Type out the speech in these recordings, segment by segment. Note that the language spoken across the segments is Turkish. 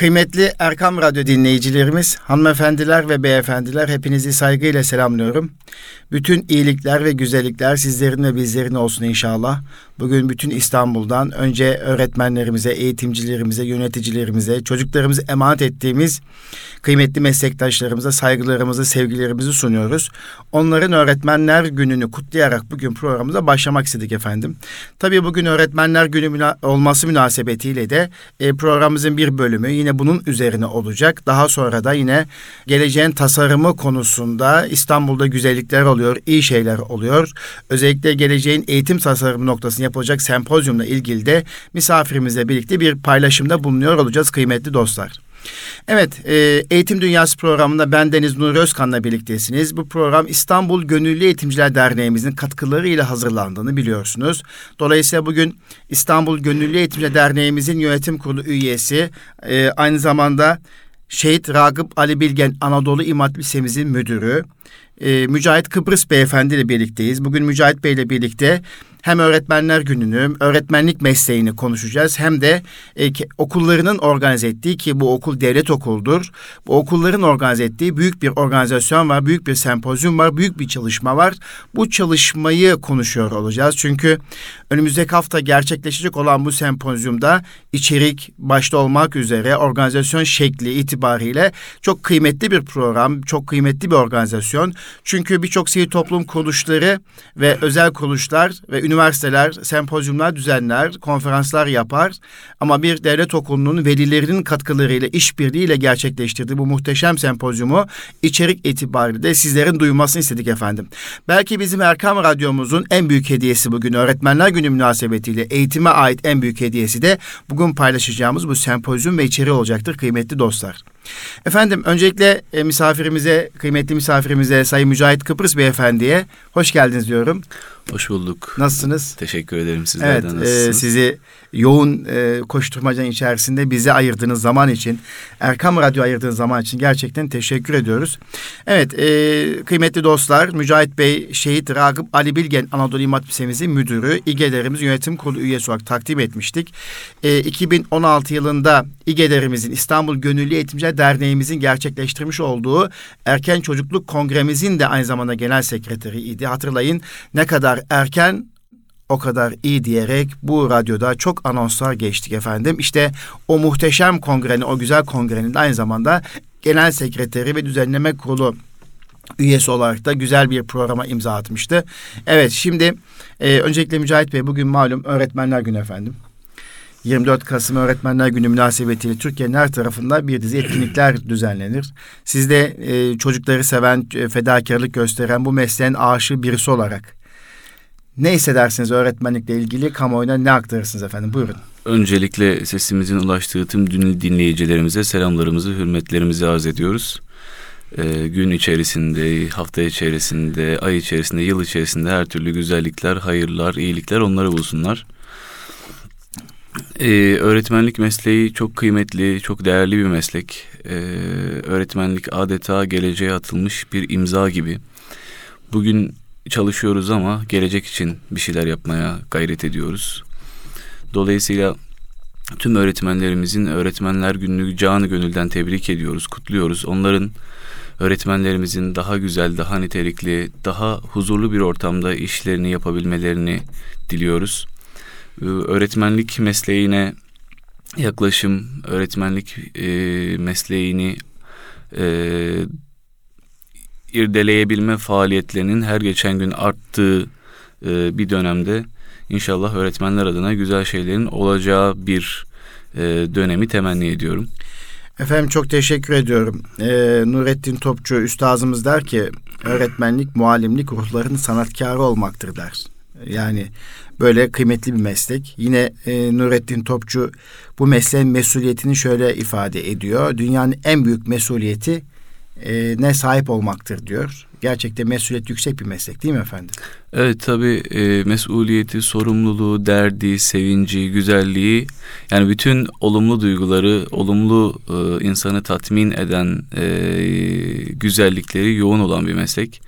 Kıymetli Erkam Radyo dinleyicilerimiz, hanımefendiler ve beyefendiler hepinizi saygıyla selamlıyorum. Bütün iyilikler ve güzellikler sizlerin ve bizlerin olsun inşallah. Bugün bütün İstanbul'dan önce öğretmenlerimize, eğitimcilerimize, yöneticilerimize, çocuklarımızı emanet ettiğimiz kıymetli meslektaşlarımıza saygılarımızı, sevgilerimizi sunuyoruz. Onların Öğretmenler Günü'nü kutlayarak bugün programımıza başlamak istedik efendim. Tabii bugün Öğretmenler Günü olması münasebetiyle de e, programımızın bir bölümü yine bunun üzerine olacak. Daha sonra da yine geleceğin tasarımı konusunda İstanbul'da güzellikler oluyor, iyi şeyler oluyor. Özellikle geleceğin eğitim tasarımı noktasında yapılacak sempozyumla ilgili de misafirimizle birlikte bir paylaşımda bulunuyor olacağız kıymetli dostlar. Evet, e, Eğitim Dünyası programında ben Deniz Nur Özkan'la birliktesiniz. Bu program İstanbul Gönüllü Eğitimciler Derneğimizin katkılarıyla hazırlandığını biliyorsunuz. Dolayısıyla bugün İstanbul Gönüllü Eğitimciler Derneğimizin yönetim kurulu üyesi, e, aynı zamanda Şehit Ragıp Ali Bilgen Anadolu İmam Lisemizin müdürü, e, Mücahit Kıbrıs Beyefendi ile birlikteyiz. Bugün Mücahit Bey ile birlikte hem öğretmenler gününü, öğretmenlik mesleğini konuşacağız hem de e, okullarının organize ettiği ki bu okul devlet okuldur. Bu okulların organize ettiği büyük bir organizasyon var, büyük bir sempozyum var, büyük bir çalışma var. Bu çalışmayı konuşuyor olacağız. Çünkü önümüzdeki hafta gerçekleşecek olan bu sempozyumda içerik başta olmak üzere organizasyon şekli itibariyle çok kıymetli bir program, çok kıymetli bir organizasyon. Çünkü birçok sivil toplum kuruluşları ve özel kuruluşlar ve üniversiteler sempozyumlar düzenler, konferanslar yapar. Ama bir devlet okulunun velilerinin katkılarıyla, işbirliğiyle gerçekleştirdiği bu muhteşem sempozyumu içerik itibariyle de sizlerin duymasını istedik efendim. Belki bizim Erkam Radyomuzun en büyük hediyesi bugün Öğretmenler Günü münasebetiyle eğitime ait en büyük hediyesi de bugün paylaşacağımız bu sempozyum ve içeriği olacaktır kıymetli dostlar. Efendim öncelikle e, misafirimize, kıymetli misafirimize Sayın Mücahit Kıbrıs Beyefendi'ye hoş geldiniz diyorum. Hoş bulduk. Nasılsınız? Teşekkür ederim sizlerden evet? E, sizi yoğun e, koşturmacanın içerisinde bize ayırdığınız zaman için, Erkam Radyo ayırdığınız zaman için gerçekten teşekkür ediyoruz. Evet, e, kıymetli dostlar, Mücahit Bey, Şehit Ragıp Ali Bilgen Anadolu İmam Lisemizin müdürü, İGE'lerimiz yönetim kurulu üyesi olarak takdim etmiştik. E, 2016 yılında İGE'lerimizin İstanbul Gönüllü Eğitimciler Derneğimizin gerçekleştirmiş olduğu Erken Çocukluk Kongremizin de aynı zamanda genel sekreteriydi. Hatırlayın ne kadar erken o kadar iyi diyerek bu radyoda çok anonslar geçtik efendim. İşte o muhteşem kongrenin, o güzel kongrenin aynı zamanda genel sekreteri ve düzenleme kurulu üyesi olarak da güzel bir programa imza atmıştı. Evet şimdi e, öncelikle Mücahit Bey bugün malum Öğretmenler Günü efendim. 24 Kasım Öğretmenler Günü münasebetiyle Türkiye'nin her tarafında bir dizi etkinlikler düzenlenir. Siz de e, çocukları seven, e, fedakarlık gösteren bu mesleğin aşığı birisi olarak ne hissedersiniz öğretmenlikle ilgili kamuoyuna ne aktarırsınız efendim? Buyurun. Öncelikle sesimizin ulaştığı tüm dinleyicilerimize selamlarımızı, hürmetlerimizi arz ediyoruz. Ee, gün içerisinde, hafta içerisinde, ay içerisinde, yıl içerisinde her türlü güzellikler, hayırlar, iyilikler onları bulsunlar. Ee, öğretmenlik mesleği çok kıymetli, çok değerli bir meslek. Ee, öğretmenlik adeta geleceğe atılmış bir imza gibi. Bugün çalışıyoruz ama gelecek için bir şeyler yapmaya gayret ediyoruz. Dolayısıyla tüm öğretmenlerimizin öğretmenler gününü canı gönülden tebrik ediyoruz, kutluyoruz. Onların öğretmenlerimizin daha güzel, daha nitelikli, daha huzurlu bir ortamda işlerini yapabilmelerini diliyoruz. Ee, öğretmenlik mesleğine yaklaşım, öğretmenlik e, mesleğini e, irdeleyebilme faaliyetlerinin her geçen gün arttığı e, bir dönemde inşallah öğretmenler adına güzel şeylerin olacağı bir e, dönemi temenni ediyorum. Efendim çok teşekkür ediyorum. Ee, Nurettin Topçu üstazımız der ki öğretmenlik, muallimlik ruhların sanatkarı olmaktır der. Yani böyle kıymetli bir meslek. Yine e, Nurettin Topçu bu mesleğin mesuliyetini şöyle ifade ediyor. Dünyanın en büyük mesuliyeti e, ne sahip olmaktır diyor. Gerçekten mesuliyet yüksek bir meslek değil mi efendim? Evet tabii e, mesuliyeti, sorumluluğu, derdi, sevinci, güzelliği yani bütün olumlu duyguları, olumlu e, insanı tatmin eden e, güzellikleri yoğun olan bir meslek.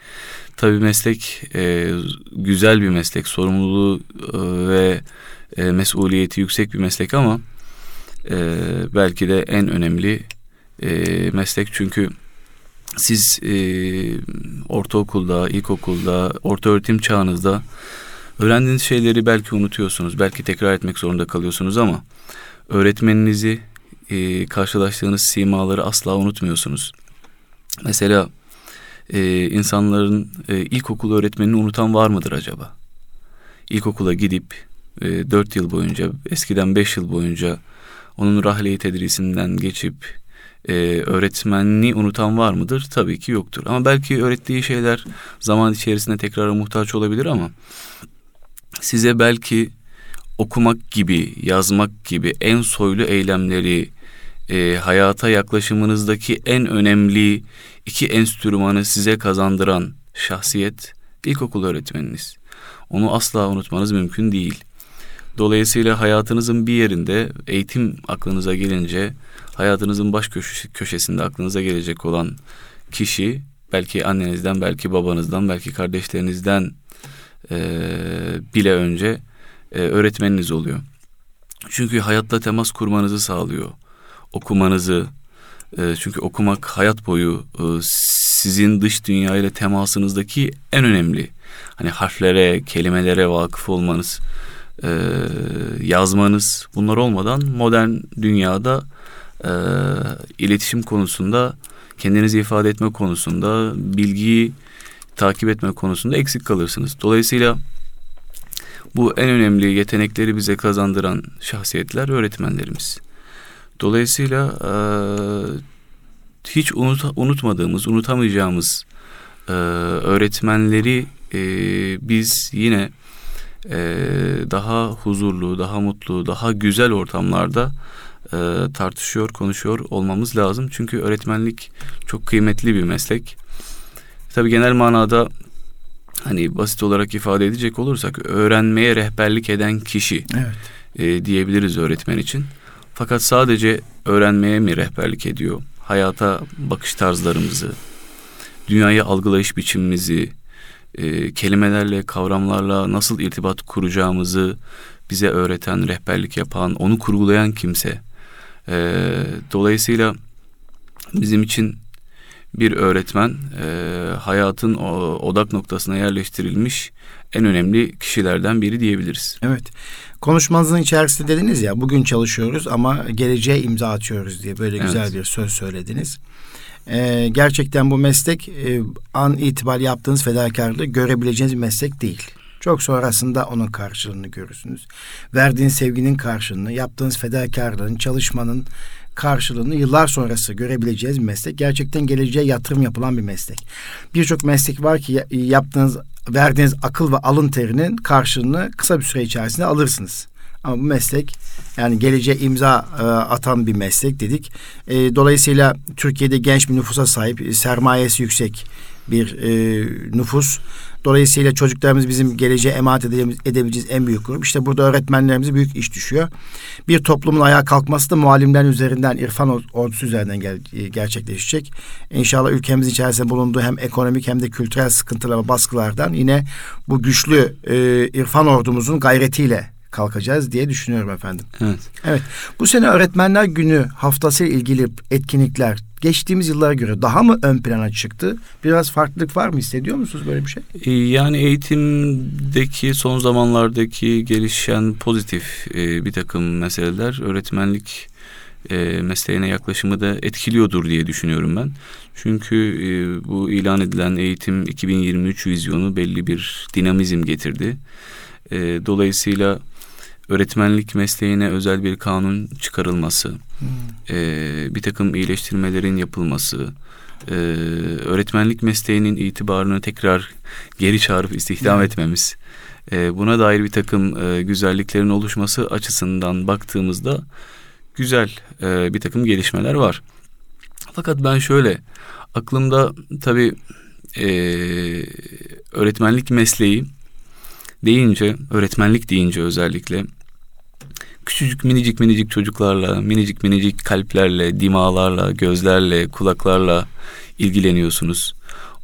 Tabii meslek e, güzel bir meslek, sorumluluğu e, ve e, mesuliyeti yüksek bir meslek ama e, belki de en önemli e, meslek çünkü siz e, ortaokulda, ilkokulda, orta öğretim çağınızda öğrendiğiniz şeyleri belki unutuyorsunuz, belki tekrar etmek zorunda kalıyorsunuz ama öğretmeninizi, e, karşılaştığınız simaları asla unutmuyorsunuz. Mesela e, insanların e, ilkokul öğretmenini unutan var mıdır acaba? İlkokula gidip e, 4 yıl boyunca, eskiden 5 yıl boyunca onun rahleyi tedrisinden geçip e, öğretmenliği unutan var mıdır? Tabii ki yoktur. Ama belki öğrettiği şeyler zaman içerisinde tekrara muhtaç olabilir ama size belki okumak gibi, yazmak gibi en soylu eylemleri, e, hayata yaklaşımınızdaki en önemli iki enstrümanı size kazandıran şahsiyet ilkokul öğretmeniniz. Onu asla unutmanız mümkün değil. Dolayısıyla hayatınızın bir yerinde eğitim aklınıza gelince hayatınızın baş köşesinde aklınıza gelecek olan kişi belki annenizden, belki babanızdan, belki kardeşlerinizden e, bile önce e, öğretmeniniz oluyor. Çünkü hayatta temas kurmanızı sağlıyor. Okumanızı, e, çünkü okumak hayat boyu e, sizin dış dünya ile temasınızdaki en önemli. Hani harflere, kelimelere vakıf olmanız, e, yazmanız bunlar olmadan modern dünyada e, iletişim konusunda kendinizi ifade etme konusunda bilgiyi takip etme konusunda eksik kalırsınız. Dolayısıyla bu en önemli yetenekleri bize kazandıran şahsiyetler öğretmenlerimiz. Dolayısıyla e, hiç unut, unutmadığımız, unutamayacağımız e, öğretmenleri e, biz yine e, daha huzurlu, daha mutlu, daha güzel ortamlarda e, tartışıyor, konuşuyor olmamız lazım. Çünkü öğretmenlik çok kıymetli bir meslek. Tabi genel manada hani basit olarak ifade edecek olursak öğrenmeye rehberlik eden kişi evet. e, diyebiliriz öğretmen için. Fakat sadece öğrenmeye mi rehberlik ediyor? Hayata bakış tarzlarımızı, dünyayı algılayış biçimimizi, e, kelimelerle, kavramlarla nasıl irtibat kuracağımızı bize öğreten, rehberlik yapan, onu kurgulayan kimse. E, dolayısıyla bizim için bir öğretmen e, hayatın o, odak noktasına yerleştirilmiş en önemli kişilerden biri diyebiliriz. Evet. Konuşmanızın içerisinde dediniz ya bugün çalışıyoruz ama geleceğe imza atıyoruz diye böyle güzel evet. bir söz söylediniz. Ee, gerçekten bu meslek e, an itibariyle yaptığınız fedakarlığı görebileceğiniz bir meslek değil. Çok sonrasında onun karşılığını görürsünüz. Verdiğiniz sevginin karşılığını, yaptığınız fedakarlığın, çalışmanın karşılığını yıllar sonrası görebileceğiz bir meslek. Gerçekten geleceğe yatırım yapılan bir meslek. Birçok meslek var ki yaptığınız, verdiğiniz akıl ve alın terinin karşılığını kısa bir süre içerisinde alırsınız. Ama bu meslek yani geleceğe imza e, atan bir meslek dedik. E, dolayısıyla Türkiye'de genç bir nüfusa sahip, sermayesi yüksek bir e, nüfus. Dolayısıyla çocuklarımız bizim geleceğe emanet edebileceğimiz en büyük grup. İşte burada öğretmenlerimize büyük iş düşüyor. Bir toplumun ayağa kalkması da muallimlerin üzerinden, irfan ordusu üzerinden gel, e, gerçekleşecek. İnşallah ülkemiz içerisinde bulunduğu hem ekonomik hem de kültürel sıkıntılar ve baskılardan yine bu güçlü e, irfan ordumuzun gayretiyle kalkacağız diye düşünüyorum efendim. Evet. Evet. Bu sene Öğretmenler Günü haftası ilgili etkinlikler geçtiğimiz yıllara göre daha mı ön plana çıktı? Biraz farklılık var mı? Hissediyor musunuz böyle bir şey? E, yani eğitimdeki son zamanlardaki gelişen pozitif e, bir takım meseleler öğretmenlik e, mesleğine yaklaşımı da etkiliyordur diye düşünüyorum ben. Çünkü e, bu ilan edilen eğitim 2023 vizyonu belli bir dinamizm getirdi. Dolayısıyla öğretmenlik mesleğine özel bir kanun çıkarılması, hmm. e, bir takım iyileştirmelerin yapılması, e, öğretmenlik mesleğinin itibarını tekrar geri çağırıp istihdam hmm. etmemiz, e, buna dair bir takım e, güzelliklerin oluşması açısından baktığımızda güzel e, bir takım gelişmeler var. Fakat ben şöyle aklımda tabii e, öğretmenlik mesleği deyince, öğretmenlik deyince özellikle küçücük minicik minicik çocuklarla, minicik minicik kalplerle, dimalarla, gözlerle, kulaklarla ilgileniyorsunuz.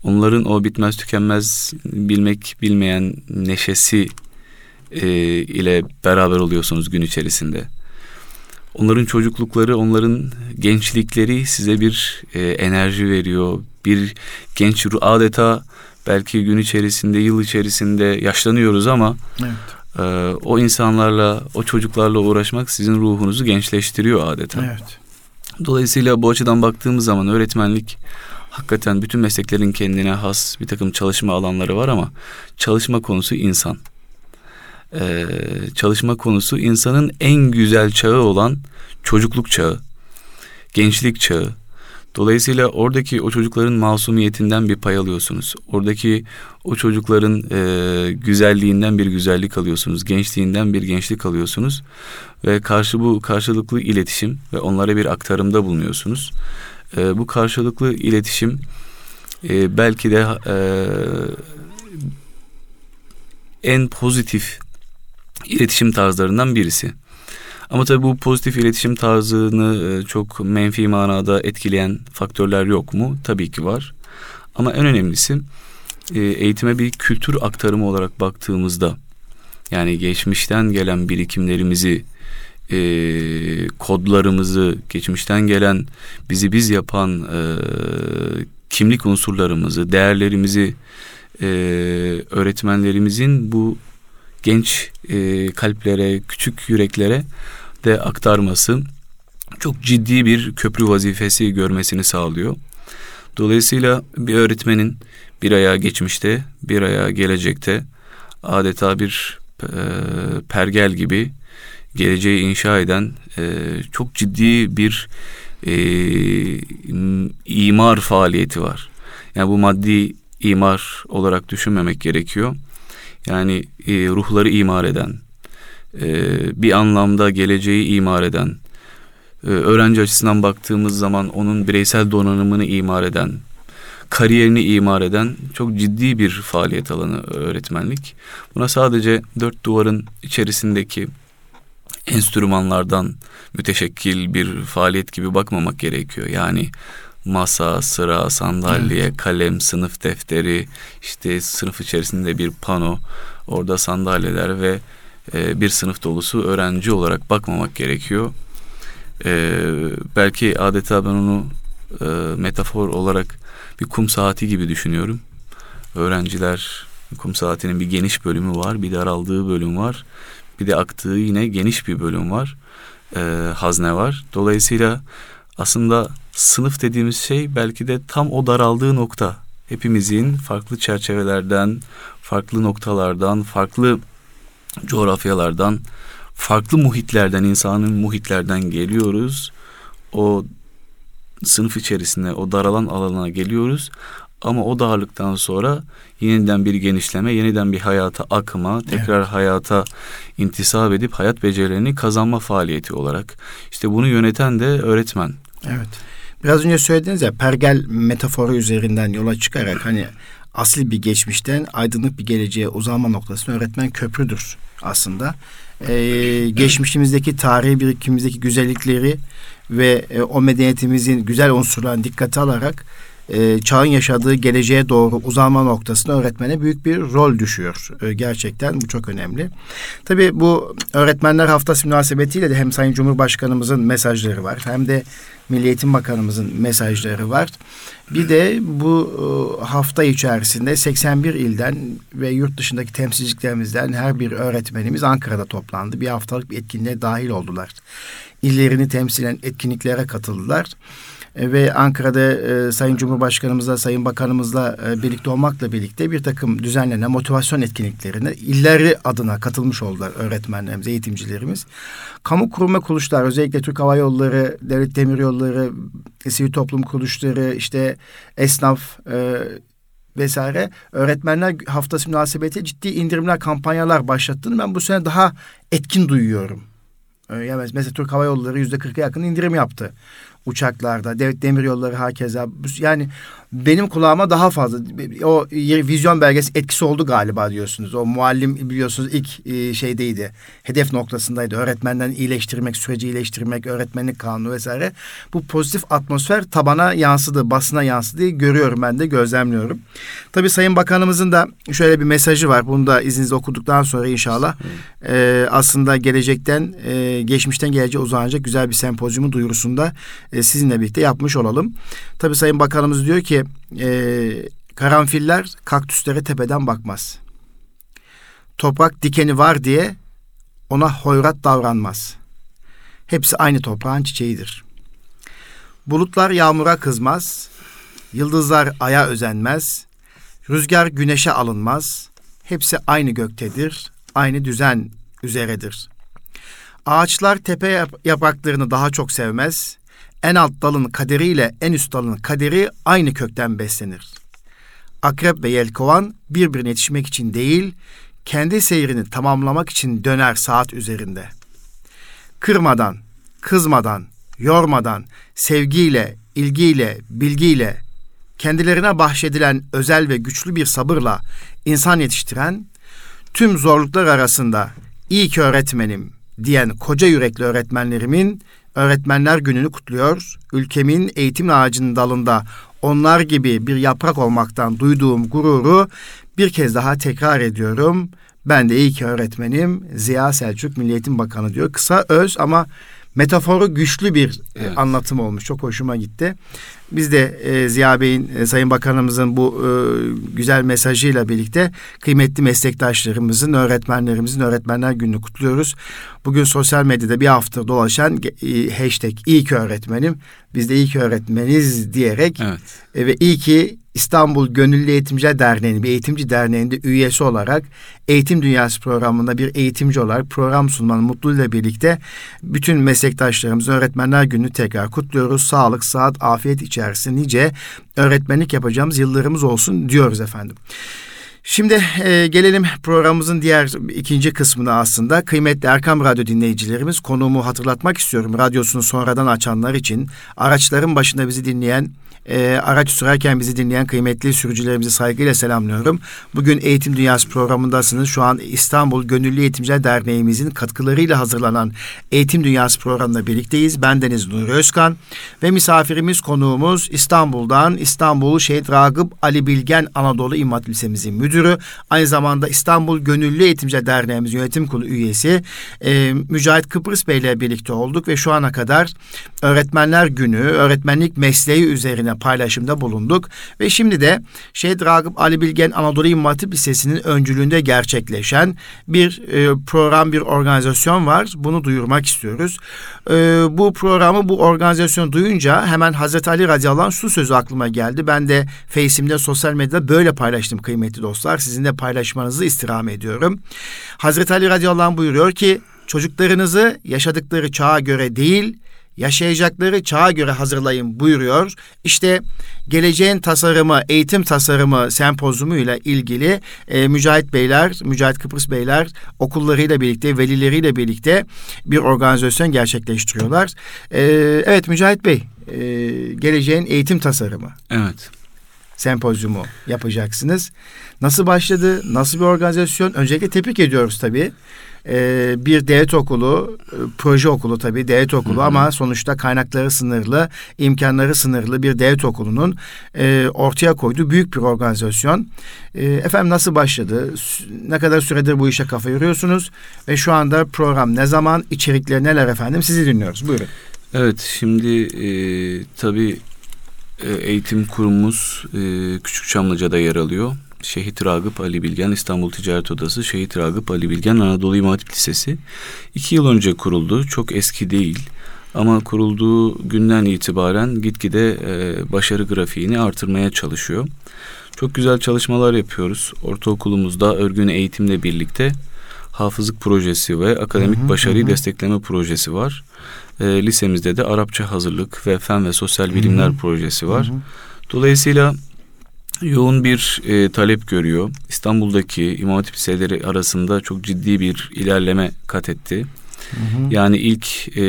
Onların o bitmez tükenmez bilmek bilmeyen neşesi e, ile beraber oluyorsunuz gün içerisinde. onların çocuklukları, onların gençlikleri size bir e, enerji veriyor. Bir genç ruh adeta belki gün içerisinde, yıl içerisinde yaşlanıyoruz ama evet. E, o insanlarla, o çocuklarla uğraşmak sizin ruhunuzu gençleştiriyor adeta. Evet. Dolayısıyla bu açıdan baktığımız zaman öğretmenlik hakikaten bütün mesleklerin kendine has bir takım çalışma alanları var ama çalışma konusu insan. Ee, çalışma konusu insanın en güzel çağı olan çocukluk çağı, gençlik çağı. Dolayısıyla oradaki o çocukların masumiyetinden bir pay alıyorsunuz. Oradaki o çocukların e, güzelliğinden bir güzellik alıyorsunuz. Gençliğinden bir gençlik alıyorsunuz. Ve karşı bu karşılıklı iletişim ve onlara bir aktarımda bulunuyorsunuz. E, bu karşılıklı iletişim e, belki de e, en pozitif iletişim tarzlarından birisi. Ama tabii bu pozitif iletişim tarzını e, çok menfi manada etkileyen faktörler yok mu? Tabii ki var. Ama en önemlisi e, eğitime bir kültür aktarımı olarak baktığımızda yani geçmişten gelen birikimlerimizi e, kodlarımızı geçmişten gelen bizi biz yapan kimlik unsurlarımızı değerlerimizi öğretmenlerimizin bu genç e, kalplere, küçük yüreklere de aktarması çok ciddi bir köprü vazifesi görmesini sağlıyor. Dolayısıyla bir öğretmenin bir ayağı geçmişte, bir ayağı gelecekte adeta bir e, pergel gibi geleceği inşa eden e, çok ciddi bir e, imar faaliyeti var. Yani bu maddi imar olarak düşünmemek gerekiyor. Yani e, ruhları imar eden, bir anlamda geleceği imar eden, e, öğrenci açısından baktığımız zaman onun bireysel donanımını imar eden, kariyerini imar eden çok ciddi bir faaliyet alanı öğretmenlik. Buna sadece dört duvarın içerisindeki enstrümanlardan müteşekkil bir faaliyet gibi bakmamak gerekiyor. Yani masa, sıra, sandalye, evet. kalem, sınıf defteri, işte sınıf içerisinde bir pano, orada sandalyeler ve e, bir sınıf dolusu öğrenci olarak bakmamak gerekiyor. E, belki adeta ben onu e, metafor olarak bir kum saati gibi düşünüyorum. Öğrenciler kum saatinin bir geniş bölümü var, bir daraldığı bölüm var, bir de aktığı yine geniş bir bölüm var, hazne var. Dolayısıyla aslında sınıf dediğimiz şey belki de tam o daraldığı nokta. Hepimizin farklı çerçevelerden, farklı noktalardan, farklı coğrafyalardan, farklı muhitlerden, insanın muhitlerden geliyoruz. O sınıf içerisinde, o daralan alana geliyoruz. Ama o darlıktan sonra yeniden bir genişleme, yeniden bir hayata akma, tekrar evet. hayata intisap edip hayat becerilerini kazanma faaliyeti olarak. İşte bunu yöneten de öğretmen. Evet. Biraz önce söylediniz ya pergel metaforu üzerinden yola çıkarak hani asli bir geçmişten aydınlık bir geleceğe uzanma noktasını öğretmen köprüdür aslında. Ee, geçmişimizdeki tarihi birikimimizdeki güzellikleri ve e, o medeniyetimizin güzel unsurlarını dikkate alarak e, çağın yaşadığı geleceğe doğru uzanma noktasında öğretmene büyük bir rol düşüyor. E, gerçekten bu çok önemli. Tabii bu öğretmenler haftası münasebetiyle de hem Sayın Cumhurbaşkanımızın mesajları var hem de Milli Eğitim Bakanımızın mesajları var. Bir de bu e, hafta içerisinde 81 ilden ve yurt dışındaki temsilciliklerimizden her bir öğretmenimiz Ankara'da toplandı. Bir haftalık bir etkinliğe dahil oldular. İllerini temsilen etkinliklere katıldılar. E, ve Ankara'da e, Sayın Cumhurbaşkanımızla, Sayın Bakanımızla e, birlikte olmakla birlikte bir takım düzenlenen motivasyon etkinliklerine illeri adına katılmış oldular öğretmenlerimiz, eğitimcilerimiz. Kamu kurum ve kuruluşlar, özellikle Türk Hava Yolları, Devlet Demiryolları, sivil toplum kuruluşları, işte esnaf, e, vesaire öğretmenler haftası münasebeti ciddi indirimler kampanyalar başlattığını ben bu sene daha etkin duyuyorum. E, yani mesela Türk Hava Yolları yüzde kırka yakın indirim yaptı uçaklarda. Devlet Demiryolları hakeza. Yani benim kulağıma daha fazla o vizyon belgesi etkisi oldu galiba diyorsunuz. O muallim biliyorsunuz ilk e, şeydeydi. Hedef noktasındaydı. Öğretmenden iyileştirmek, süreci iyileştirmek, öğretmenlik kanunu vesaire. Bu pozitif atmosfer tabana yansıdı, basına yansıdı görüyorum ben de gözlemliyorum. Tabii Sayın Bakanımızın da şöyle bir mesajı var. Bunu da izninizle okuduktan sonra inşallah e, aslında gelecekten, e, geçmişten geleceğe uzanacak güzel bir sempozyumun duyurusunda e, sizinle birlikte yapmış olalım. Tabii Sayın Bakanımız diyor ki e, karanfiller kaktüslere tepeden bakmaz. Toprak dikeni var diye ona hoyrat davranmaz. Hepsi aynı toprağın çiçeğidir. Bulutlar yağmura kızmaz, yıldızlar aya özenmez, rüzgar güneşe alınmaz. Hepsi aynı göktedir, aynı düzen üzeredir. Ağaçlar tepe yapraklarını daha çok sevmez, en alt dalın kaderiyle en üst dalın kaderi aynı kökten beslenir. Akrep ve yelkovan birbirine yetişmek için değil, kendi seyrini tamamlamak için döner saat üzerinde. Kırmadan, kızmadan, yormadan, sevgiyle, ilgiyle, bilgiyle, kendilerine bahşedilen özel ve güçlü bir sabırla insan yetiştiren, tüm zorluklar arasında iyi ki öğretmenim diyen koca yürekli öğretmenlerimin Öğretmenler Günü'nü kutluyor. Ülkemin eğitim ağacının dalında onlar gibi bir yaprak olmaktan duyduğum gururu bir kez daha tekrar ediyorum. Ben de iyi ki öğretmenim Ziya Selçuk Milli Eğitim Bakanı diyor. Kısa öz ama metaforu güçlü bir e, evet. anlatım olmuş. Çok hoşuma gitti. Biz de e, Ziya Bey'in, e, Sayın Bakanımızın bu e, güzel mesajıyla birlikte kıymetli meslektaşlarımızın, öğretmenlerimizin Öğretmenler Günü'nü kutluyoruz. Bugün sosyal medyada bir hafta dolaşan e, hashtag iyi ki öğretmenim, biz de iyi ki öğretmeniz diyerek evet. e, ve iyi ki İstanbul Gönüllü Eğitimciler Derneği'nin bir eğitimci derneğinde üyesi olarak Eğitim Dünyası programında bir eğitimci olarak program sunmanın mutluluğuyla birlikte bütün meslektaşlarımızın Öğretmenler Günü'nü tekrar kutluyoruz. Sağlık, saat, afiyet içerisinde nice öğretmenlik yapacağımız yıllarımız olsun diyoruz efendim. Şimdi e, gelelim programımızın diğer ikinci kısmına aslında. Kıymetli Erkam Radyo dinleyicilerimiz konumu hatırlatmak istiyorum. Radyosunu sonradan açanlar için araçların başında bizi dinleyen e, araç sürerken bizi dinleyen kıymetli sürücülerimizi saygıyla selamlıyorum. Bugün Eğitim Dünyası programındasınız. Şu an İstanbul Gönüllü Eğitimciler Derneğimizin katkılarıyla hazırlanan Eğitim Dünyası programında birlikteyiz. Ben Deniz Nuri Özkan ve misafirimiz konuğumuz İstanbul'dan İstanbul Şehit Ragıp Ali Bilgen Anadolu İmam Lisemizin müdürü. Aynı zamanda İstanbul Gönüllü Eğitimciler Derneğimiz yönetim kurulu üyesi e, Mücahit Kıbrıs Bey ile birlikte olduk ve şu ana kadar Öğretmenler Günü, öğretmenlik mesleği üzerine paylaşımda bulunduk. Ve şimdi de Şehit Ragıp Ali Bilgen Anadolu İmam Hatip Lisesi'nin öncülüğünde gerçekleşen bir e, program, bir organizasyon var. Bunu duyurmak istiyoruz. E, bu programı, bu organizasyonu duyunca hemen Hazreti Ali radıyallahu anh su sözü aklıma geldi. Ben de Face'imde, sosyal medyada böyle paylaştım kıymetli dostlar. Sizin de paylaşmanızı istirham ediyorum. Hazreti Ali radıyallahu anh buyuruyor ki çocuklarınızı yaşadıkları çağa göre değil, yaşayacakları çağa göre hazırlayın buyuruyor. İşte geleceğin tasarımı, eğitim tasarımı sempozumu ile ilgili e, Mücahit Beyler, Mücahit Kıbrıs Beyler okullarıyla birlikte, velileriyle birlikte bir organizasyon gerçekleştiriyorlar. E, evet Mücahit Bey, e, geleceğin eğitim tasarımı. Evet sempozyumu yapacaksınız. Nasıl başladı? Nasıl bir organizasyon? Öncelikle tebrik ediyoruz tabii e, bir devlet okulu, e, proje okulu tabii devlet okulu hı hı. ama sonuçta kaynakları sınırlı, imkanları sınırlı bir devlet okulunun e, ortaya koyduğu büyük bir organizasyon. E, efendim nasıl başladı? Ne kadar süredir bu işe kafa yoruyorsunuz? Ve şu anda program ne zaman? içerikleri neler efendim? Sizi dinliyoruz. Buyurun. Evet şimdi e, tabii e, eğitim kurumumuz e, Küçük Çamlıca'da yer alıyor. Şehit Ragıp Ali Bilgen İstanbul Ticaret Odası Şehit Ragıp Ali Bilgen Anadolu İmam Hatip Lisesi iki yıl önce kuruldu. Çok eski değil. Ama kurulduğu günden itibaren gitgide e, başarı grafiğini artırmaya çalışıyor. Çok güzel çalışmalar yapıyoruz. Ortaokulumuzda örgün eğitimle birlikte hafızlık projesi ve akademik hı hı, başarıyı hı. destekleme projesi var. E, lisemizde de Arapça hazırlık ve fen ve sosyal bilimler hı hı. projesi var. Hı hı. Dolayısıyla yoğun bir e, talep görüyor. İstanbul'daki İmam Hatip liseleri arasında çok ciddi bir ilerleme kat etti. Hı hı. Yani ilk e,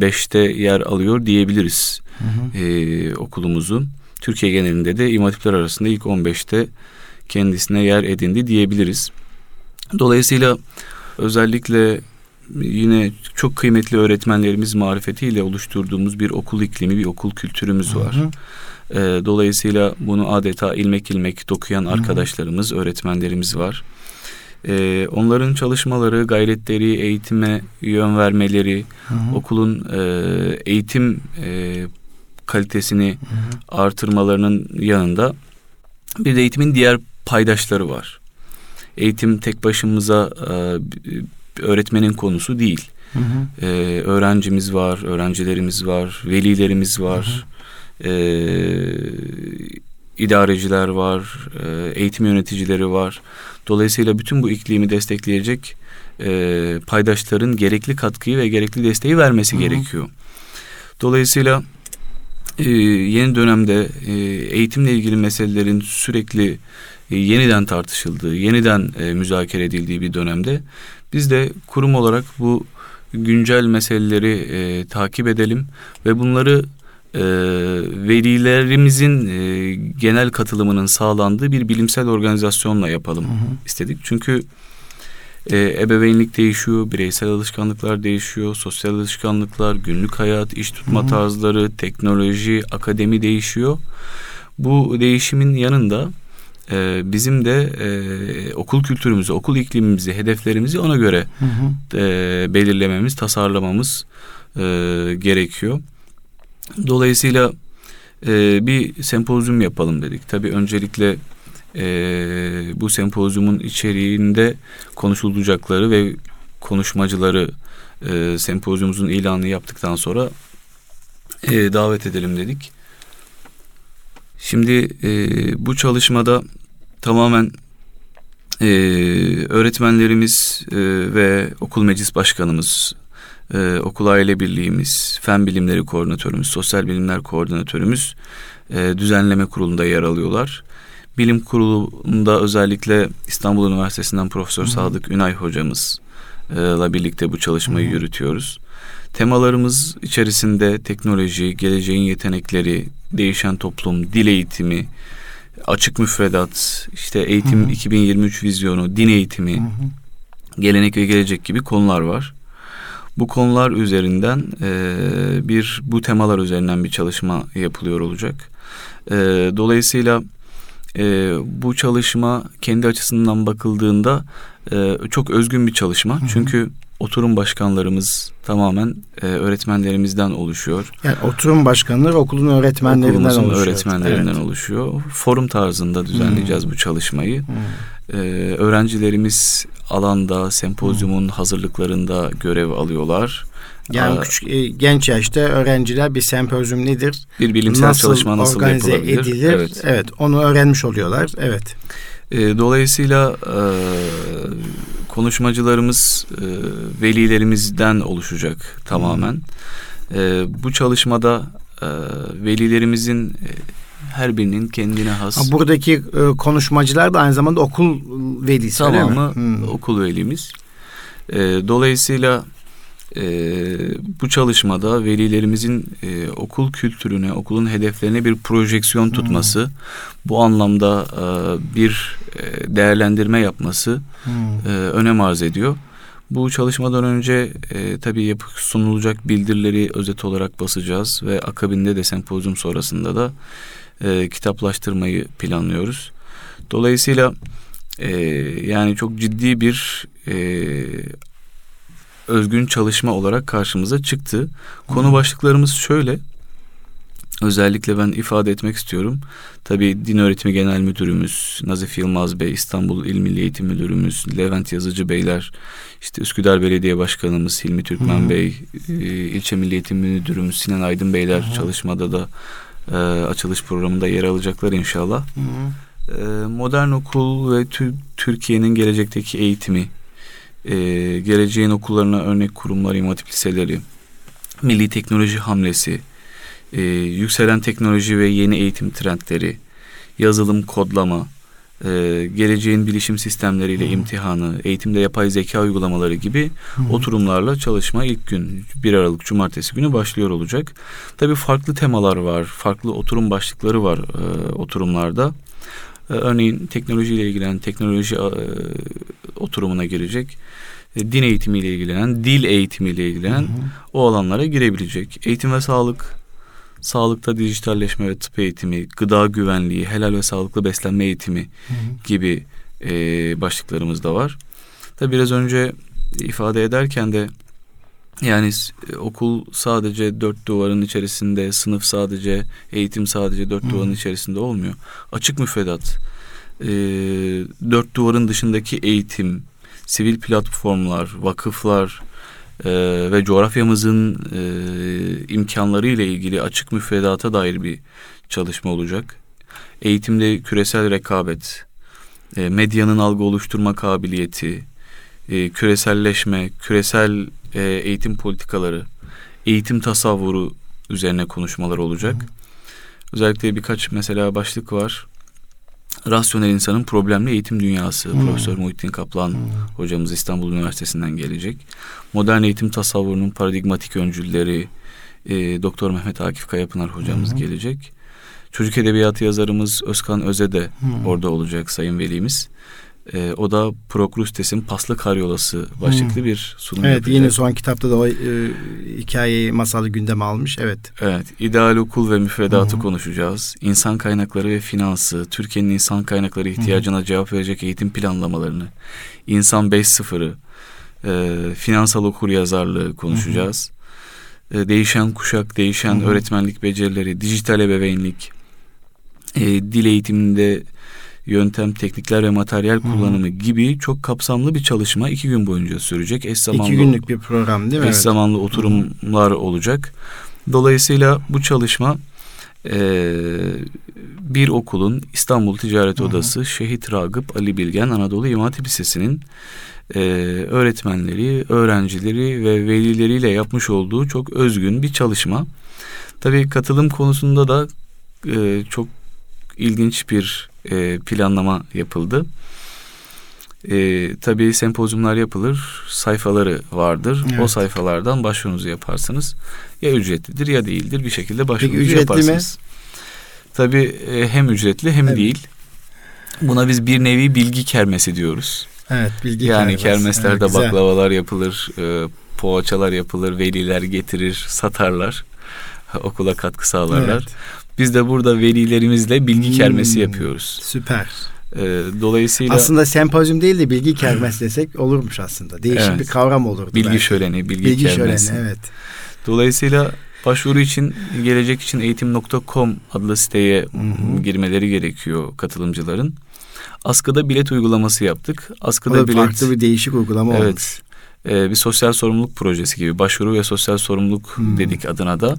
beşte yer alıyor diyebiliriz hı hı. E, okulumuzu. Türkiye genelinde de İmam Hatipler arasında ilk 15'te kendisine yer edindi diyebiliriz. Dolayısıyla özellikle yine çok kıymetli öğretmenlerimiz marifetiyle oluşturduğumuz bir okul iklimi, bir okul kültürümüz var. Hı hı. E, dolayısıyla bunu adeta ilmek ilmek dokuyan arkadaşlarımız, öğretmenlerimiz var. E, onların çalışmaları, gayretleri, eğitime yön vermeleri, hı hı. okulun e, eğitim e, kalitesini hı hı. artırmalarının yanında bir de eğitimin diğer paydaşları var. Eğitim tek başımıza e, öğretmenin konusu değil. Hı hı. E, öğrencimiz var, öğrencilerimiz var, velilerimiz var. E, idareciler var, e, eğitim yöneticileri var. Dolayısıyla bütün bu iklimi destekleyecek e, paydaşların gerekli katkıyı ve gerekli desteği vermesi Hı-hı. gerekiyor. Dolayısıyla e, yeni dönemde e, eğitimle ilgili meselelerin sürekli e, yeniden tartışıldığı, yeniden e, müzakere edildiği bir dönemde biz de kurum olarak bu güncel meseleleri e, takip edelim ve bunları e, velilerimizin e, genel katılımının sağlandığı bir bilimsel organizasyonla yapalım hı hı. istedik. Çünkü e, ebeveynlik değişiyor, bireysel alışkanlıklar değişiyor, sosyal alışkanlıklar, günlük hayat, iş tutma hı hı. tarzları, teknoloji, akademi değişiyor. Bu değişimin yanında e, bizim de e, okul kültürümüzü, okul iklimimizi, hedeflerimizi ona göre hı hı. E, belirlememiz, tasarlamamız e, gerekiyor. Dolayısıyla e, bir sempozyum yapalım dedik. Tabii öncelikle e, bu sempozyumun içeriğinde konuşulacakları ve konuşmacıları e, sempozyumumuzun ilanını yaptıktan sonra e, davet edelim dedik. Şimdi e, bu çalışmada tamamen e, öğretmenlerimiz e, ve okul meclis başkanımız e, okul aile birliğimiz, fen bilimleri koordinatörümüz, sosyal bilimler koordinatörümüz e, düzenleme kurulunda yer alıyorlar. Bilim kurulunda özellikle İstanbul Üniversitesi'nden Profesör. Sadık Ünay hocamızla birlikte bu çalışmayı Hı. yürütüyoruz. Temalarımız içerisinde teknoloji, geleceğin yetenekleri, değişen toplum, dil eğitimi, açık müfredat, işte eğitim hı hı. 2023 vizyonu, din eğitimi, hı hı. gelenek ve gelecek gibi konular var. Bu konular üzerinden e, bir bu temalar üzerinden bir çalışma yapılıyor olacak. E, dolayısıyla e, bu çalışma kendi açısından bakıldığında e, çok özgün bir çalışma. Hı hı. Çünkü oturum başkanlarımız tamamen e, öğretmenlerimizden oluşuyor. Yani oturum başkanları okulun öğretmenlerinden Okulumuzun oluşuyor. öğretmenlerinden evet. oluşuyor. Forum tarzında düzenleyeceğiz hmm. bu çalışmayı. Hmm. Ee, öğrencilerimiz alanda sempozyumun hmm. hazırlıklarında görev alıyorlar. Yani Aa, küçük e, genç yaşta öğrenciler bir sempozyum nedir? Bir bilimsel nasıl çalışma nasıl organize yapılabilir? edilir? Evet. evet, onu öğrenmiş oluyorlar. Evet. E, dolayısıyla e, konuşmacılarımız e, velilerimizden oluşacak tamamen. E, bu çalışmada e, velilerimizin e, her birinin kendine has. Buradaki e, konuşmacılar da aynı zamanda okul velisi. Tamamı hmm. okul velimiz. E, dolayısıyla e, bu çalışmada velilerimizin e, okul kültürüne, okulun hedeflerine bir projeksiyon tutması, hmm. bu anlamda e, bir e, değerlendirme yapması hmm. e, önem arz ediyor. Bu çalışmadan önce e, tabii yapı sunulacak bildirileri özet olarak basacağız ve akabinde de sempozyum sonrasında da e, kitaplaştırmayı planlıyoruz. Dolayısıyla e, yani çok ciddi bir e, özgün çalışma olarak karşımıza çıktı. Konu hmm. başlıklarımız şöyle. Özellikle ben ifade etmek istiyorum. Tabii Din Öğretimi Genel Müdürümüz Nazif Yılmaz Bey, İstanbul İl Milli Eğitim Müdürümüz Levent Yazıcı Beyler, işte Üsküdar Belediye Başkanımız Hilmi Türkmen Hı. Bey, e, İlçe Milli Eğitim Müdürümüz Sinan Aydın Beyler Hı. çalışmada da e, açılış programında yer alacaklar inşallah. Hı. E, modern okul ve Türkiye'nin gelecekteki eğitimi e, geleceğin okullarına örnek kurumlar, imam liseleri, milli teknoloji hamlesi, e, yükselen teknoloji ve yeni eğitim trendleri, yazılım kodlama, e, geleceğin bilişim sistemleriyle hmm. imtihanı, eğitimde yapay zeka uygulamaları gibi hmm. oturumlarla çalışma ilk gün 1 Aralık Cumartesi günü başlıyor olacak. Tabii farklı temalar var, farklı oturum başlıkları var e, oturumlarda. E, örneğin teknolojiyle ilgilenen teknoloji e, oturumuna girecek. E, din eğitimiyle ilgilenen, dil eğitimiyle ilgilenen hı o alanlara girebilecek. Eğitim ve sağlık, sağlıkta dijitalleşme ve tıp eğitimi, gıda güvenliği, helal ve sağlıklı beslenme eğitimi hı hı. gibi e, başlıklarımız da var. Tabi biraz önce ifade ederken de yani e, okul sadece dört duvarın içerisinde, sınıf sadece, eğitim sadece dört hı. duvarın içerisinde olmuyor. Açık müfredat, e, dört duvarın dışındaki eğitim, sivil platformlar, vakıflar, e, ve coğrafyamızın e, imkanları ile ilgili açık müfredata dair bir çalışma olacak. Eğitimde küresel rekabet, e, medyanın algı oluşturma kabiliyeti, e, küreselleşme, küresel e, eğitim politikaları, eğitim tasavvuru üzerine konuşmalar olacak. Hı. Özellikle birkaç mesela başlık var. Rasyonel insanın problemli eğitim dünyası. Hmm. Profesör Muhittin Kaplan hmm. hocamız İstanbul Üniversitesi'nden gelecek. Modern eğitim tasavvurunun paradigmatik öncülleri e, Doktor Mehmet Akif Kayapınar hocamız hmm. gelecek. Çocuk edebiyatı yazarımız Özkan Öze de hmm. orada olacak sayın velimiz. E, o da Prokrustes'in Paslı Karyolası başlıklı hmm. bir sunum evet, yapacak. Yine son kitapta da o e, hikayeyi masalı gündeme almış. Evet. Evet. İdeal okul ve müfredatı hmm. konuşacağız. İnsan kaynakları ve finansı, Türkiye'nin insan kaynakları ihtiyacına hmm. cevap verecek eğitim planlamalarını, İnsan 5.0'ı, e, finansal okur yazarlığı konuşacağız. Hmm. E, değişen kuşak, değişen hmm. öğretmenlik becerileri, dijital ebeveynlik, e, dil eğitiminde yöntem, teknikler ve materyal kullanımı gibi çok kapsamlı bir çalışma iki gün boyunca sürecek. Eş zamanlı, iki günlük bir program değil mi? Eş evet. zamanlı oturumlar Hı-hı. olacak. Dolayısıyla bu çalışma e, bir okulun İstanbul Ticaret Hı-hı. Odası Şehit Ragıp Ali Bilgen Anadolu İmam Hatip Lisesi'nin e, öğretmenleri, öğrencileri ve velileriyle yapmış olduğu çok özgün bir çalışma. Tabii katılım konusunda da e, çok ilginç bir e, planlama yapıldı. E, tabii sempozyumlar yapılır, sayfaları vardır. Evet. O sayfalardan başvurunuzu yaparsınız. Ya ücretlidir ya değildir bir şekilde başvurunuzu Peki, ücretli yaparsınız. Mi? Tabii e, hem ücretli hem evet. değil. Buna biz bir nevi bilgi kermesi diyoruz. Evet, bilgi Yani kermes. kermeslerde evet, baklavalar yapılır, e, poğaçalar yapılır, veliler getirir, satarlar. Okula katkı sağlarlar. Evet. Biz de burada velilerimizle bilgi hmm, kermesi yapıyoruz. Süper. Ee, dolayısıyla aslında sempozyum değil de bilgi kermesi desek olurmuş aslında. Değişik evet. bir kavram olurdu. Bilgi belki. şöleni, bilgi, bilgi kermesi. şöleni evet. Dolayısıyla başvuru için gelecek için eğitim.com adlı siteye Hı-hı. girmeleri gerekiyor katılımcıların. Askıda bilet uygulaması yaptık. Askıda bilet farklı bir değişik uygulama evet, olmuş e, bir sosyal sorumluluk projesi gibi başvuru ve sosyal sorumluluk hmm. dedik adına da.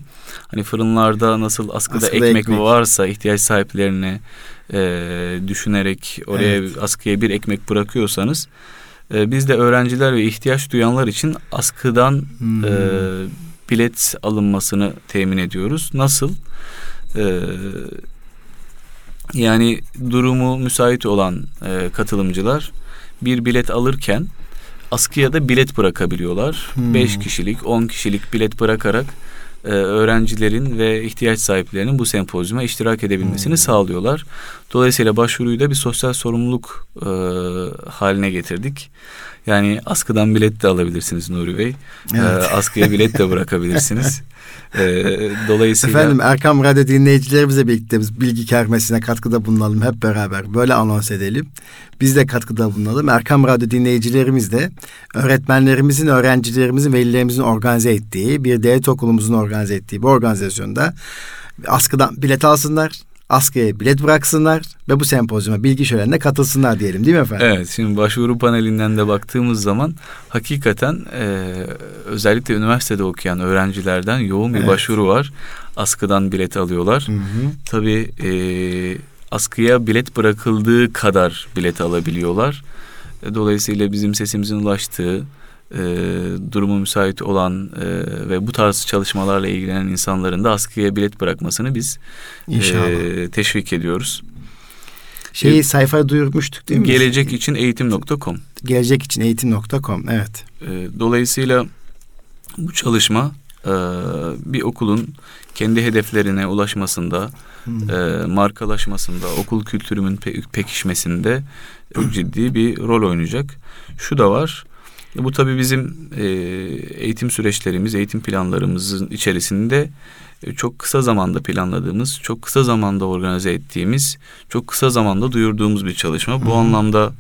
Hani fırınlarda nasıl askıda, askıda ekmek, ekmek varsa ihtiyaç sahiplerine e, düşünerek oraya evet. askıya bir ekmek bırakıyorsanız e, biz de öğrenciler ve ihtiyaç duyanlar için askıdan hmm. e, bilet alınmasını temin ediyoruz. Nasıl? E, yani durumu müsait olan e, katılımcılar bir bilet alırken askıya da bilet bırakabiliyorlar. 5 hmm. kişilik, 10 kişilik bilet bırakarak e, öğrencilerin ve ihtiyaç sahiplerinin bu sempozyuma iştirak edebilmesini hmm. sağlıyorlar. Dolayısıyla başvuruyu da bir sosyal sorumluluk e, haline getirdik. Yani askıdan bilet de alabilirsiniz Nuri Bey. Evet. E, askıya bilet de bırakabilirsiniz. E, dolayısıyla... Efendim Erkam Radyo dinleyicilerimizle birlikte bilgi kermesine katkıda bulunalım hep beraber. Böyle anons edelim. Biz de katkıda bulunalım. Erkam Radyo dinleyicilerimiz de öğretmenlerimizin, öğrencilerimizin, velilerimizin organize ettiği, bir devlet okulumuzun organize ettiği bu organizasyonda askıdan bilet alsınlar askıya bilet bıraksınlar ve bu sempozyuma bilgi şölenine katılsınlar diyelim değil mi efendim? Evet şimdi başvuru panelinden de baktığımız zaman hakikaten e, özellikle üniversitede okuyan öğrencilerden yoğun bir evet. başvuru var. Askıdan bilet alıyorlar. Hı hı. Tabii e, askıya bilet bırakıldığı kadar bilet alabiliyorlar. E, dolayısıyla bizim sesimizin ulaştığı e, durumu müsait olan e, ve bu tarz çalışmalarla ilgilenen insanların da askıya bilet bırakmasını biz e, teşvik ediyoruz. Şeyi e, sayfaya duyurmuştuk değil mi? Gelecek için eğitim.com. Gelecek için eğitim.com evet. E, dolayısıyla bu çalışma e, bir okulun kendi hedeflerine ulaşmasında, hmm. e, markalaşmasında, okul kültürünün pe- pekişmesinde çok ciddi bir rol oynayacak. Şu da var. Bu tabii bizim e, eğitim süreçlerimiz, eğitim planlarımızın içerisinde e, çok kısa zamanda planladığımız, çok kısa zamanda organize ettiğimiz, çok kısa zamanda duyurduğumuz bir çalışma. Bu Hı-hı. anlamda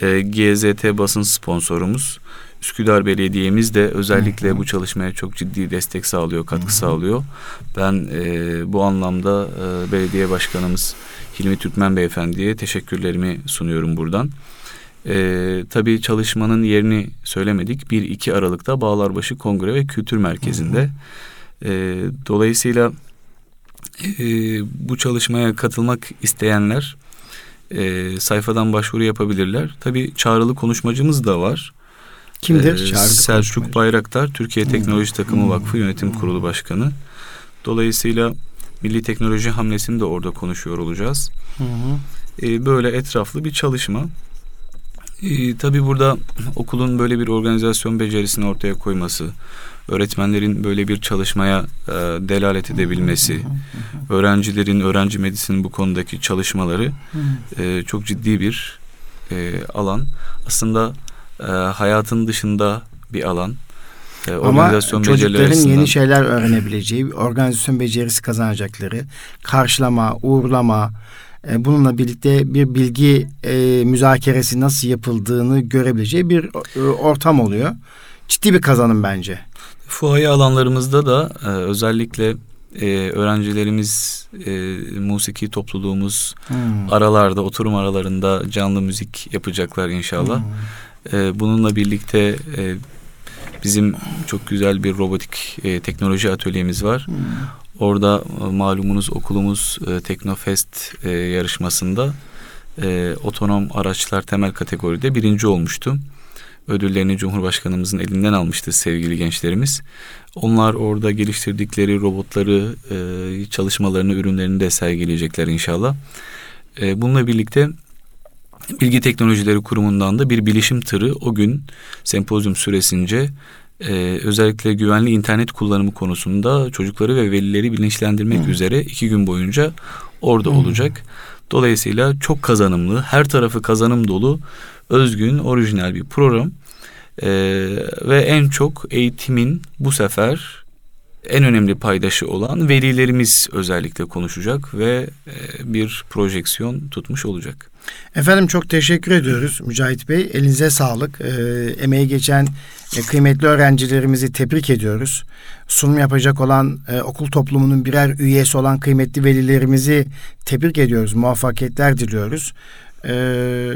e, GZT basın sponsorumuz. Üsküdar Belediye'miz de özellikle Hı-hı. bu çalışmaya çok ciddi destek sağlıyor, katkı Hı-hı. sağlıyor. Ben e, bu anlamda e, belediye başkanımız Hilmi Türkmen Beyefendi'ye teşekkürlerimi sunuyorum buradan. E, tabii çalışmanın yerini söylemedik. 1-2 Aralık'ta Bağlarbaşı Kongre ve Kültür Merkezi'nde. E, dolayısıyla e, bu çalışmaya katılmak isteyenler e, sayfadan başvuru yapabilirler. Tabii çağrılı konuşmacımız da var. Kimdir? Ee, Selçuk Bayraktar, Türkiye Teknoloji. Takımı Vakfı Yönetim. Kurulu Başkanı. Dolayısıyla Milli Teknoloji hamlesini de orada konuşuyor olacağız. Hmm. Ee, böyle etraflı bir çalışma. Ee, tabii burada okulun böyle bir organizasyon becerisini ortaya koyması, öğretmenlerin böyle bir çalışmaya e, delalet edebilmesi, öğrencilerin, öğrenci medisinin bu konudaki çalışmaları e, çok ciddi bir e, alan. Aslında e, hayatın dışında bir alan. E, Ama çocukların yeni şeyler öğrenebileceği, organizasyon becerisi kazanacakları, karşılama, uğurlama, e, bununla birlikte bir bilgi e, müzakeresi nasıl yapıldığını görebileceği bir e, ortam oluyor. Ciddi bir kazanım bence. Fuaye alanlarımızda da e, özellikle e, öğrencilerimiz e, musiki topluluğumuz hmm. aralarda oturum aralarında canlı müzik yapacaklar inşallah. Hmm. E, bununla birlikte e, bizim çok güzel bir robotik e, teknoloji atölyemiz var. Hmm. Orada e, malumunuz okulumuz e, Teknofest e, yarışmasında e, otonom araçlar temel kategoride birinci olmuştu. Ödüllerini Cumhurbaşkanımızın elinden almıştı sevgili gençlerimiz. Onlar orada geliştirdikleri robotları, e, çalışmalarını, ürünlerini de sergileyecekler inşallah. E, bununla birlikte Bilgi Teknolojileri Kurumu'ndan da bir bilişim tırı o gün sempozyum süresince e, özellikle güvenli internet kullanımı konusunda çocukları ve velileri bilinçlendirmek hmm. üzere iki gün boyunca orada hmm. olacak. Dolayısıyla çok kazanımlı, her tarafı kazanım dolu, özgün, orijinal bir program. Ee, ve en çok eğitimin bu sefer en önemli paydaşı olan velilerimiz özellikle konuşacak ve e, bir projeksiyon tutmuş olacak. Efendim çok teşekkür ediyoruz Mücahit Bey. Elinize sağlık. E, emeği geçen e, kıymetli öğrencilerimizi tebrik ediyoruz. Sunum yapacak olan e, okul toplumunun birer üyesi olan kıymetli velilerimizi tebrik ediyoruz. Muvaffakiyetler diliyoruz. E,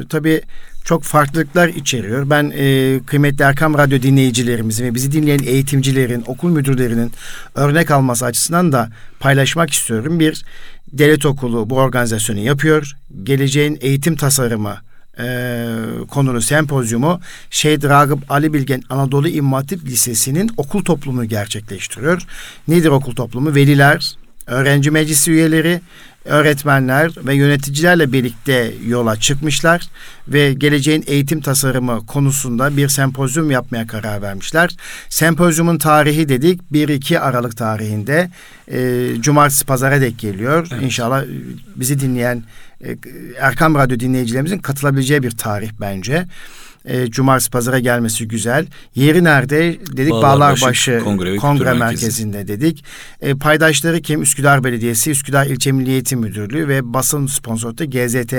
tabii çok farklılıklar içeriyor. Ben e, kıymetli Erkam Radyo dinleyicilerimizin ve bizi dinleyen eğitimcilerin, okul müdürlerinin örnek alması açısından da paylaşmak istiyorum. Bir, devlet okulu bu organizasyonu yapıyor. Geleceğin eğitim tasarımı e, konulu sempozyumu Şehit Ragıp Ali Bilgen Anadolu İmam Hatip Lisesi'nin okul toplumu gerçekleştiriyor. Nedir okul toplumu? Veliler, öğrenci meclisi üyeleri, öğretmenler ve yöneticilerle birlikte yola çıkmışlar ve geleceğin eğitim tasarımı konusunda bir sempozyum yapmaya karar vermişler. Sempozyumun tarihi dedik 1-2 Aralık tarihinde e, cumartesi pazara dek geliyor. Evet. İnşallah bizi dinleyen e, Erkam Radyo dinleyicilerimizin katılabileceği bir tarih bence e, cumartesi pazara gelmesi güzel. Yeri nerede? Dedik Bağlarbaşı, Bağlarbaşı Kongre, Kongre Merkezi'nde Merkezi. dedik. E, paydaşları kim? Üsküdar Belediyesi, Üsküdar İlçe Milli Eğitim Müdürlüğü ve basın sponsoru da GZT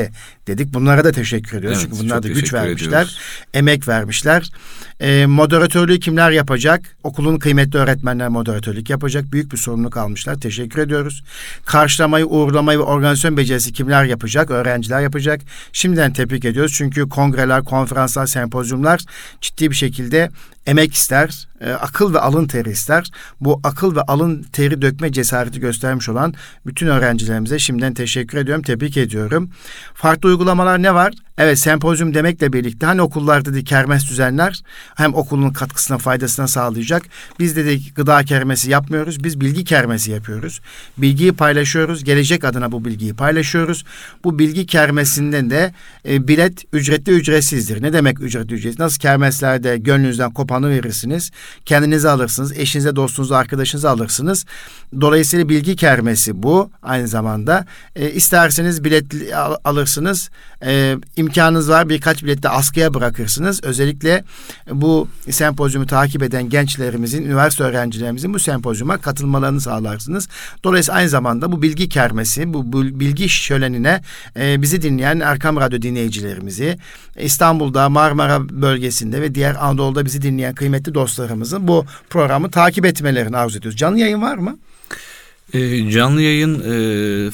dedik. Bunlara da teşekkür ediyoruz. Evet, Çünkü bunlar da güç vermişler. Ediyoruz. Emek vermişler. E, moderatörlüğü kimler yapacak? Okulun kıymetli öğretmenler moderatörlük yapacak. Büyük bir sorumluluk almışlar. Teşekkür ediyoruz. Karşılamayı, uğurlamayı ve organizasyon becerisi kimler yapacak? Öğrenciler yapacak. Şimdiden tebrik ediyoruz. Çünkü kongreler, konferanslar, sempozyumlar ciddi bir şekilde emek ister, e, akıl ve alın teri ister. Bu akıl ve alın teri dökme cesareti göstermiş olan bütün öğrencilerimize şimdiden teşekkür ediyorum, tebrik ediyorum. Farklı uygulamalar ne var? Evet sempozyum demekle birlikte hani okullarda da kermes düzenler hem okulun katkısına faydasına sağlayacak. Biz de, de gıda kermesi yapmıyoruz. Biz bilgi kermesi yapıyoruz. Bilgiyi paylaşıyoruz. Gelecek adına bu bilgiyi paylaşıyoruz. Bu bilgi kermesinden de e, bilet ücretli ücretsizdir. Ne demek ücretli ücretsiz? Nasıl kermeslerde gönlünüzden kopanı verirsiniz. Kendinize alırsınız. Eşinize, dostunuza, arkadaşınıza alırsınız. Dolayısıyla bilgi kermesi bu aynı zamanda. E, isterseniz bilet alırsınız. E, imkanınız var birkaç bilette askıya bırakırsınız. Özellikle bu sempozyumu takip eden gençlerimizin, üniversite öğrencilerimizin bu sempozyuma katılmalarını sağlarsınız. Dolayısıyla aynı zamanda bu bilgi kermesi, bu, bilgi şölenine e, bizi dinleyen Erkam Radyo dinleyicilerimizi, İstanbul'da, Marmara bölgesinde ve diğer Anadolu'da bizi dinleyen kıymetli dostlarımızın bu programı takip etmelerini arzu ediyoruz. Canlı yayın var mı? E, canlı yayın e,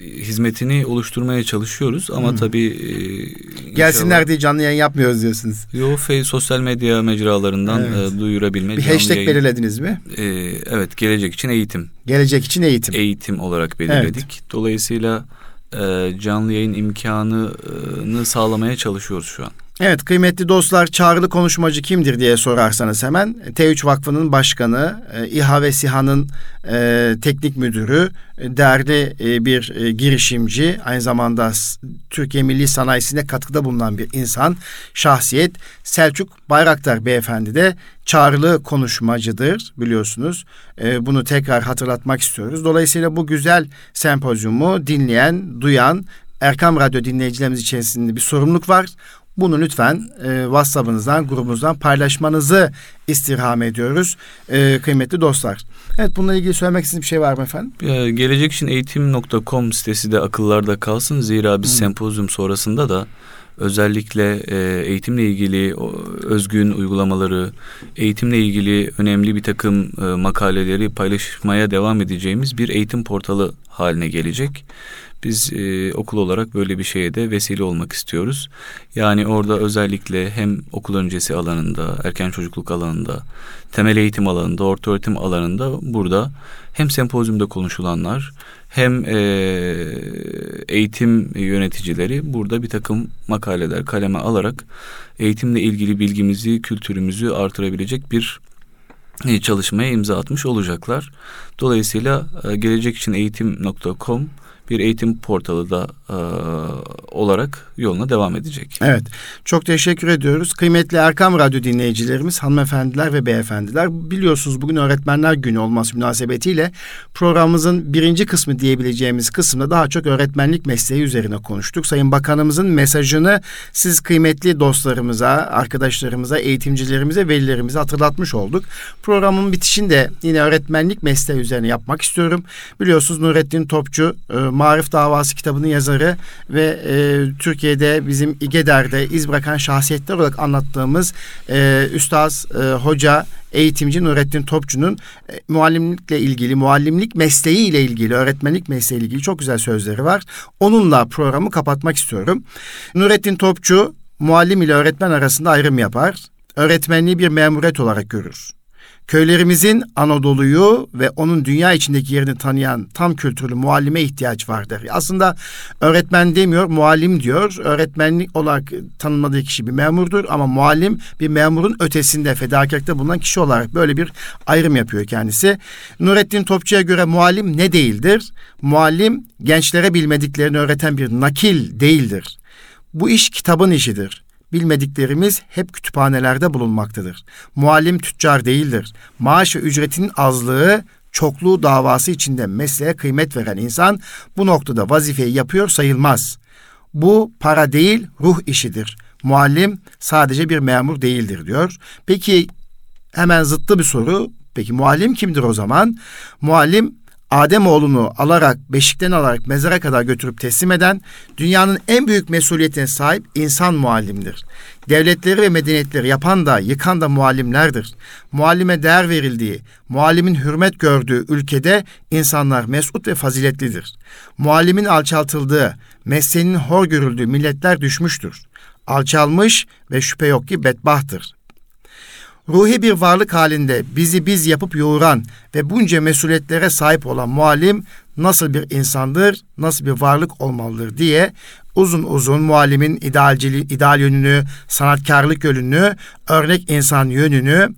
hizmetini oluşturmaya çalışıyoruz ama hmm. tabii e, gelsinler diye canlı yayın yapmıyoruz diyorsunuz. Yo, fe, sosyal medya mecralarından evet. e, duyurabilme. Bir hashtag yayın, belirlediniz mi? E, evet, gelecek için eğitim. Gelecek için eğitim. Eğitim olarak belirledik. Evet. Dolayısıyla e, canlı yayın imkanını sağlamaya çalışıyoruz şu an. Evet kıymetli dostlar çağrılı konuşmacı kimdir diye sorarsanız hemen T3 Vakfı'nın başkanı, e, İHA ve SİHA'nın e, teknik müdürü, e, değerli e, bir e, girişimci, aynı zamanda Türkiye Milli Sanayisi'ne katkıda bulunan bir insan, şahsiyet Selçuk Bayraktar Beyefendi de çağrılı konuşmacıdır biliyorsunuz. E, bunu tekrar hatırlatmak istiyoruz. Dolayısıyla bu güzel sempozyumu dinleyen, duyan Erkam Radyo dinleyicilerimiz içerisinde bir sorumluluk var. Bunu lütfen e, WhatsApp'ınızdan, grubunuzdan paylaşmanızı istirham ediyoruz e, kıymetli dostlar. Evet bununla ilgili söylemek istediğiniz bir şey var mı efendim? Ee, gelecek için eğitim.com sitesi de akıllarda kalsın. Zira biz hmm. sempozyum sonrasında da özellikle e, eğitimle ilgili özgün uygulamaları, eğitimle ilgili önemli bir takım e, makaleleri paylaşmaya devam edeceğimiz bir eğitim portalı haline gelecek. Biz e, okul olarak böyle bir şeye de vesile olmak istiyoruz. Yani orada özellikle hem okul öncesi alanında, erken çocukluk alanında, temel eğitim alanında, orta öğretim alanında burada hem sempozyumda konuşulanlar hem e, eğitim yöneticileri burada bir takım makaleler kaleme alarak eğitimle ilgili bilgimizi, kültürümüzü artırabilecek bir e, çalışmaya imza atmış olacaklar. Dolayısıyla e, gelecek için eğitim.com bir eğitim portalı da e, olarak yoluna devam edecek. Evet. Çok teşekkür ediyoruz. Kıymetli Erkam Radyo dinleyicilerimiz, hanımefendiler ve beyefendiler. Biliyorsunuz bugün Öğretmenler Günü olması münasebetiyle programımızın birinci kısmı diyebileceğimiz kısımda daha çok öğretmenlik mesleği üzerine konuştuk. Sayın Bakanımızın mesajını siz kıymetli dostlarımıza, arkadaşlarımıza, eğitimcilerimize, velilerimize hatırlatmış olduk. Programın bitişinde yine öğretmenlik mesleği üzerine yapmak istiyorum. Biliyorsunuz Nurettin Topçu e, Marif Davası kitabının yazarı ve e, Türkiye'de bizim İGEDER'de iz bırakan şahsiyetler olarak anlattığımız e, Üstaz, e, Hoca, eğitimci Nurettin Topçu'nun e, muallimlikle ilgili, muallimlik mesleği ile ilgili, öğretmenlik mesleği ile ilgili çok güzel sözleri var. Onunla programı kapatmak istiyorum. Nurettin Topçu muallim ile öğretmen arasında ayrım yapar. Öğretmenliği bir memuriyet olarak görür. Köylerimizin Anadolu'yu ve onun dünya içindeki yerini tanıyan tam kültürlü muallime ihtiyaç vardır. Aslında öğretmen demiyor, muallim diyor. Öğretmenlik olarak tanınmadığı kişi bir memurdur ama muallim bir memurun ötesinde fedakarlıkta bulunan kişi olarak böyle bir ayrım yapıyor kendisi. Nurettin Topçu'ya göre muallim ne değildir? Muallim gençlere bilmediklerini öğreten bir nakil değildir. Bu iş kitabın işidir bilmediklerimiz hep kütüphanelerde bulunmaktadır. Muallim tüccar değildir. Maaş ve ücretin azlığı çokluğu davası içinde mesleğe kıymet veren insan bu noktada vazifeyi yapıyor sayılmaz. Bu para değil ruh işidir. Muallim sadece bir memur değildir diyor. Peki hemen zıttı bir soru. Peki muallim kimdir o zaman? Muallim Adem oğlunu alarak, beşikten alarak mezara kadar götürüp teslim eden, dünyanın en büyük mesuliyetine sahip insan muallimdir. Devletleri ve medeniyetleri yapan da, yıkan da muallimlerdir. Muallime değer verildiği, muallimin hürmet gördüğü ülkede insanlar mesut ve faziletlidir. Muallimin alçaltıldığı, mesleğinin hor görüldüğü milletler düşmüştür. alçalmış ve şüphe yok ki bedbahtır. Ruhi bir varlık halinde bizi biz yapıp yoğuran ve bunca mesuliyetlere sahip olan muallim nasıl bir insandır, nasıl bir varlık olmalıdır diye uzun uzun muallimin idealciliği, ideal yönünü, sanatkarlık yönünü, örnek insan yönünü,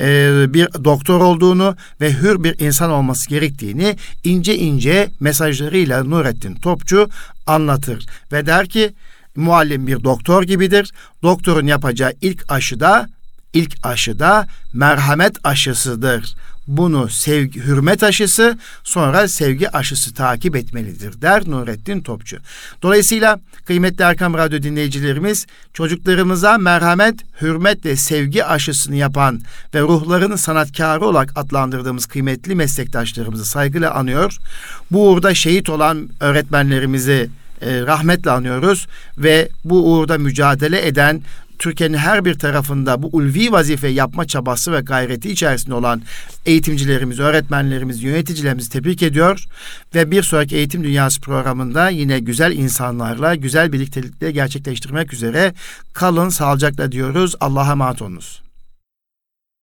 e, bir doktor olduğunu ve hür bir insan olması gerektiğini ince ince mesajlarıyla Nurettin Topçu anlatır ve der ki muallim bir doktor gibidir. Doktorun yapacağı ilk aşıda ilk aşıda merhamet aşısıdır. Bunu sevgi, hürmet aşısı sonra sevgi aşısı takip etmelidir der Nurettin Topçu. Dolayısıyla kıymetli Erkam Radyo dinleyicilerimiz çocuklarımıza merhamet, hürmet ve sevgi aşısını yapan ve ruhlarını sanatkarı olarak adlandırdığımız kıymetli meslektaşlarımızı saygıyla anıyor. Bu uğurda şehit olan öğretmenlerimizi e, rahmetle anıyoruz ve bu uğurda mücadele eden Türkiye'nin her bir tarafında bu ulvi vazife yapma çabası ve gayreti içerisinde olan eğitimcilerimiz, öğretmenlerimiz, yöneticilerimizi tebrik ediyor ve bir sonraki Eğitim Dünyası programında yine güzel insanlarla, güzel birliktelikle gerçekleştirmek üzere kalın sağlıcakla diyoruz. Allah'a emanet olunuz.